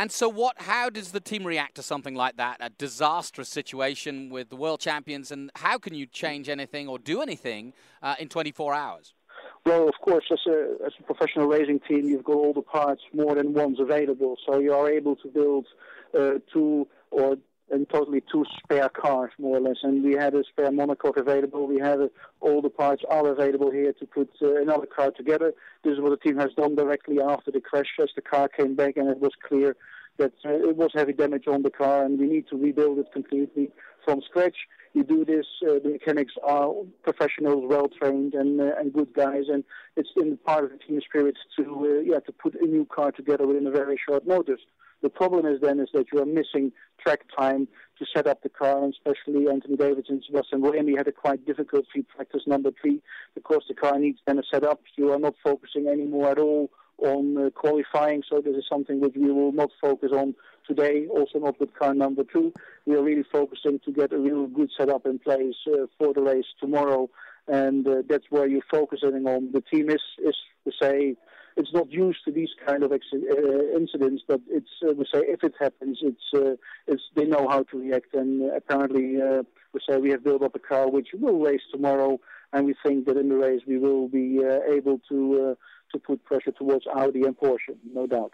And so, what? How does the team react to something like that? A disastrous situation with the world champions, and how can you change anything or do anything uh, in 24 hours? Well, of course, as a as a professional racing team, you've got all the parts more than once available, so you are able to build uh, two totally two spare cars, more or less. And we had a spare monocoque available. We had a, all the parts are available here to put uh, another car together. This is what the team has done directly after the crash, as the car came back, and it was clear that uh, it was heavy damage on the car, and we need to rebuild it completely from scratch. You do this. Uh, the mechanics are professionals, well trained, and uh, and good guys, and it's in part of the team spirit to uh, yeah to put a new car together within a very short notice. The problem is then is that you are missing track time to set up the car, and especially Anthony Davidson, and Sebastian Buemi had a quite difficult free practice number three because the car needs then a setup. You are not focusing anymore at all on uh, qualifying, so this is something which we will not focus on today, also not with car number two. We are really focusing to get a real good setup in place uh, for the race tomorrow, and uh, that's where you're focusing on. The team is, is to say, it's not used to these kind of ex- uh, incidents, but it's uh, we say if it happens, it's uh, it's they know how to react, and uh, apparently uh, we say we have built up a car which will race tomorrow, and we think that in the race we will be uh, able to to put pressure towards Audi and Porsche, no doubt.